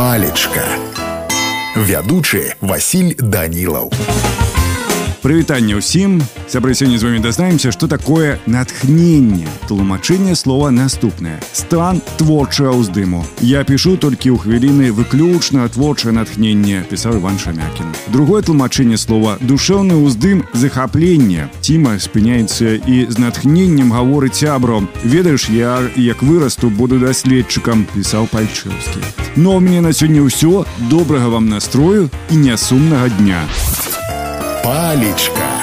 палечка. Вядучы Васіль данілаў прывітанне ўсім сябры сёння з вами дазнаемся что такое натхненне тлумачэнне слова наступнае стан творчага ўздыму я пишу толькі ў хвіліны выключна творчае натхненне пісаў иван шамякін другое тлумачэнне слова душэўны ўздым захапленне ціма спыняецца і з натхненнем гаворыць сябром ведаеш я як вырасту буду даследчыкам пісаў пальчыўскі но ну, мне на сёння ўсё добрага вам настрою і нясумнага дня палечка